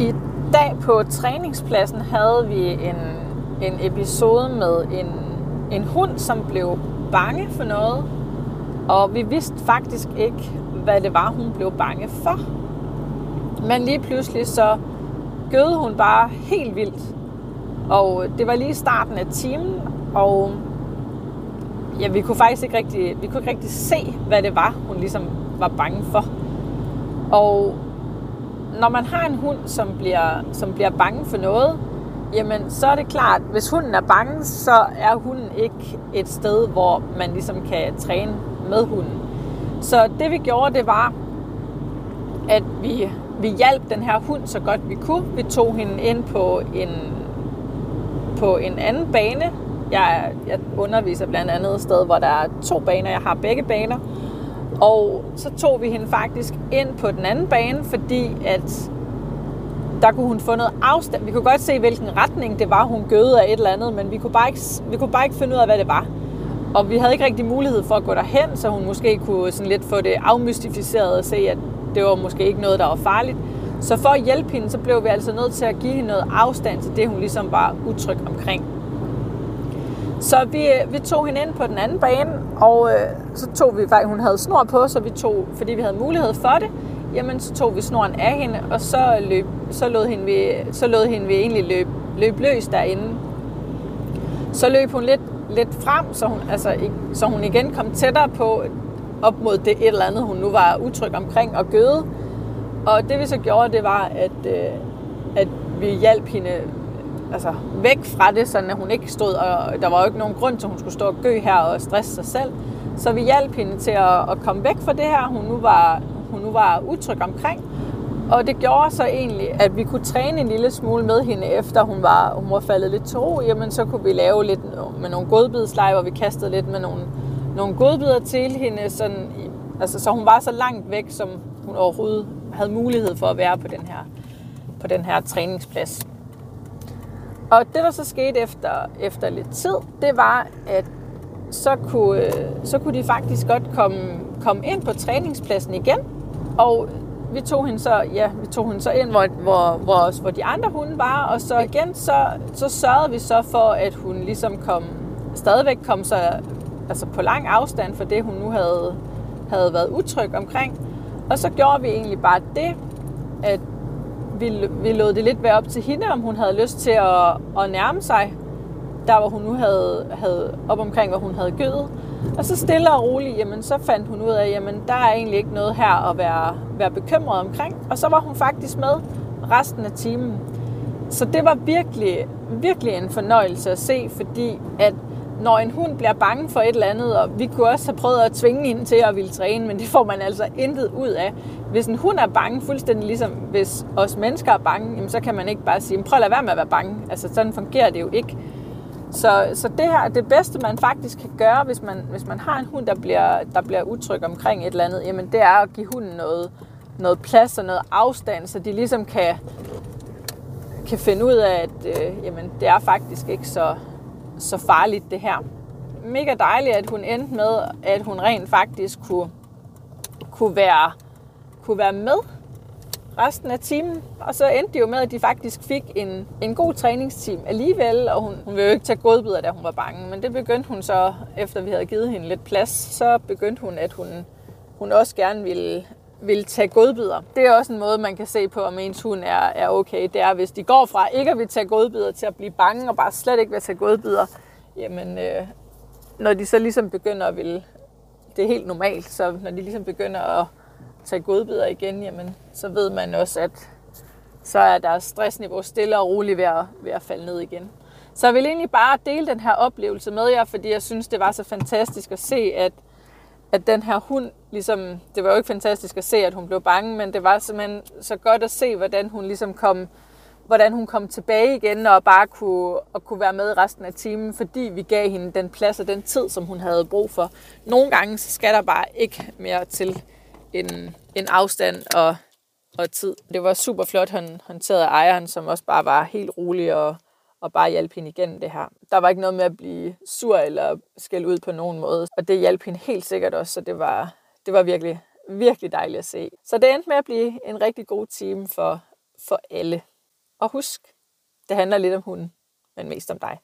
I dag på træningspladsen havde vi en, en episode med en, en hund, som blev bange for noget. Og vi vidste faktisk ikke, hvad det var, hun blev bange for. Men lige pludselig så gød hun bare helt vildt. Og det var lige starten af timen, og ja, vi kunne faktisk ikke rigtig, vi kunne ikke rigtig se, hvad det var, hun ligesom var bange for. Og når man har en hund, som bliver, som bliver bange for noget, jamen så er det klart, hvis hunden er bange, så er hunden ikke et sted, hvor man ligesom kan træne med hunden. Så det vi gjorde, det var, at vi, vi hjalp den her hund så godt vi kunne. Vi tog hende ind på en, på en anden bane. Jeg, jeg underviser blandt andet et sted, hvor der er to baner. Jeg har begge baner. Og så tog vi hende faktisk ind på den anden bane, fordi at der kunne hun få noget afstand. Vi kunne godt se, hvilken retning det var, hun gøde af et eller andet, men vi kunne, bare ikke, vi kunne bare ikke finde ud af, hvad det var. Og vi havde ikke rigtig mulighed for at gå derhen, så hun måske kunne sådan lidt få det afmystificeret og se, at det var måske ikke noget, der var farligt. Så for at hjælpe hende, så blev vi altså nødt til at give hende noget afstand til det, hun ligesom var utryg omkring. Så vi, øh, vi tog hende ind på den anden bane, og øh, så tog vi faktisk, hun havde snor på, så vi tog, fordi vi havde mulighed for det, jamen så tog vi snoren af hende, og så, løb, så, lod, hende vi, så lod hende vi egentlig løbe løb løs derinde. Så løb hun lidt, lidt frem, så hun, altså, så hun igen kom tættere på, op mod det et eller andet, hun nu var utryg omkring og gøde. Og det vi så gjorde, det var, at, øh, at vi hjalp hende altså, væk fra det, så hun ikke stod, og der var jo ikke nogen grund til, at hun skulle stå og gø her og stresse sig selv. Så vi hjalp hende til at, at komme væk fra det her, hun nu var, hun nu var utryg omkring. Og det gjorde så egentlig, at vi kunne træne en lille smule med hende, efter hun var, hun var faldet lidt til ro. Jamen, så kunne vi lave lidt med nogle godbidsleje, hvor vi kastede lidt med nogle, nogle godbidder til hende, sådan, altså, så hun var så langt væk, som hun overhovedet havde mulighed for at være på den her, på den her træningsplads. Og det, der så skete efter, efter lidt tid, det var, at så kunne, så kunne de faktisk godt komme, komme ind på træningspladsen igen. Og vi tog hende så, ja, vi tog hende så ind, hvor, hvor, hvor, hvor de andre hunde var, og så igen, så, så sørgede vi så for, at hun ligesom kom, stadigvæk kom så altså på lang afstand for det, hun nu havde, havde været utryg omkring. Og så gjorde vi egentlig bare det, at vi, vi lod det lidt være op til hende, om hun havde lyst til at, at nærme sig, der hvor hun nu havde, havde op omkring, hvor hun havde gødet. Og så stille og roligt, jamen, så fandt hun ud af, jamen der er egentlig ikke noget her at være, være bekymret omkring. Og så var hun faktisk med resten af timen. Så det var virkelig, virkelig en fornøjelse at se, fordi at når en hund bliver bange for et eller andet, og vi kunne også have prøvet at tvinge hende til at ville træne, men det får man altså intet ud af. Hvis en hund er bange, fuldstændig ligesom hvis os mennesker er bange, jamen, så kan man ikke bare sige, prøv at lade være med at være bange. Altså sådan fungerer det jo ikke. Så, så det her det bedste, man faktisk kan gøre, hvis man, hvis man har en hund, der bliver, der bliver utryg omkring et eller andet, jamen det er at give hunden noget, noget plads og noget afstand, så de ligesom kan, kan finde ud af, at øh, jamen, det er faktisk ikke så, så farligt det her. Mega dejligt, at hun endte med, at hun rent faktisk kunne, kunne, være, kunne være med resten af timen. Og så endte det jo med, at de faktisk fik en, en god træningsteam alligevel, og hun, hun ville jo ikke tage godbidder, da hun var bange, men det begyndte hun så, efter vi havde givet hende lidt plads, så begyndte hun, at hun, hun også gerne ville, vil tage godbidder. Det er også en måde, man kan se på, om ens hund er, er okay. Det er, hvis de går fra ikke at vil tage godbidder til at blive bange og bare slet ikke vil tage godbidder, jamen øh, når de så ligesom begynder at ville, det er helt normalt, så når de ligesom begynder at tage godbidder igen, jamen, så ved man også, at så er deres stressniveau stille og roligt ved at, ved at falde ned igen. Så jeg vil egentlig bare dele den her oplevelse med jer, fordi jeg synes, det var så fantastisk at se, at, at den her hund, ligesom, det var jo ikke fantastisk at se, at hun blev bange, men det var simpelthen så godt at se, hvordan hun ligesom kom, hvordan hun kom tilbage igen og bare kunne, og kunne være med resten af timen, fordi vi gav hende den plads og den tid, som hun havde brug for. Nogle gange så skal der bare ikke mere til en, en afstand og, og tid. Det var super flot han håndteret af ejeren, som også bare var helt rolig og, og bare hjalp hende igennem det her. Der var ikke noget med at blive sur eller skælde ud på nogen måde, og det hjalp hende helt sikkert også, så det var, det var virkelig, virkelig dejligt at se. Så det endte med at blive en rigtig god time for, for alle. Og husk, det handler lidt om hunden, men mest om dig.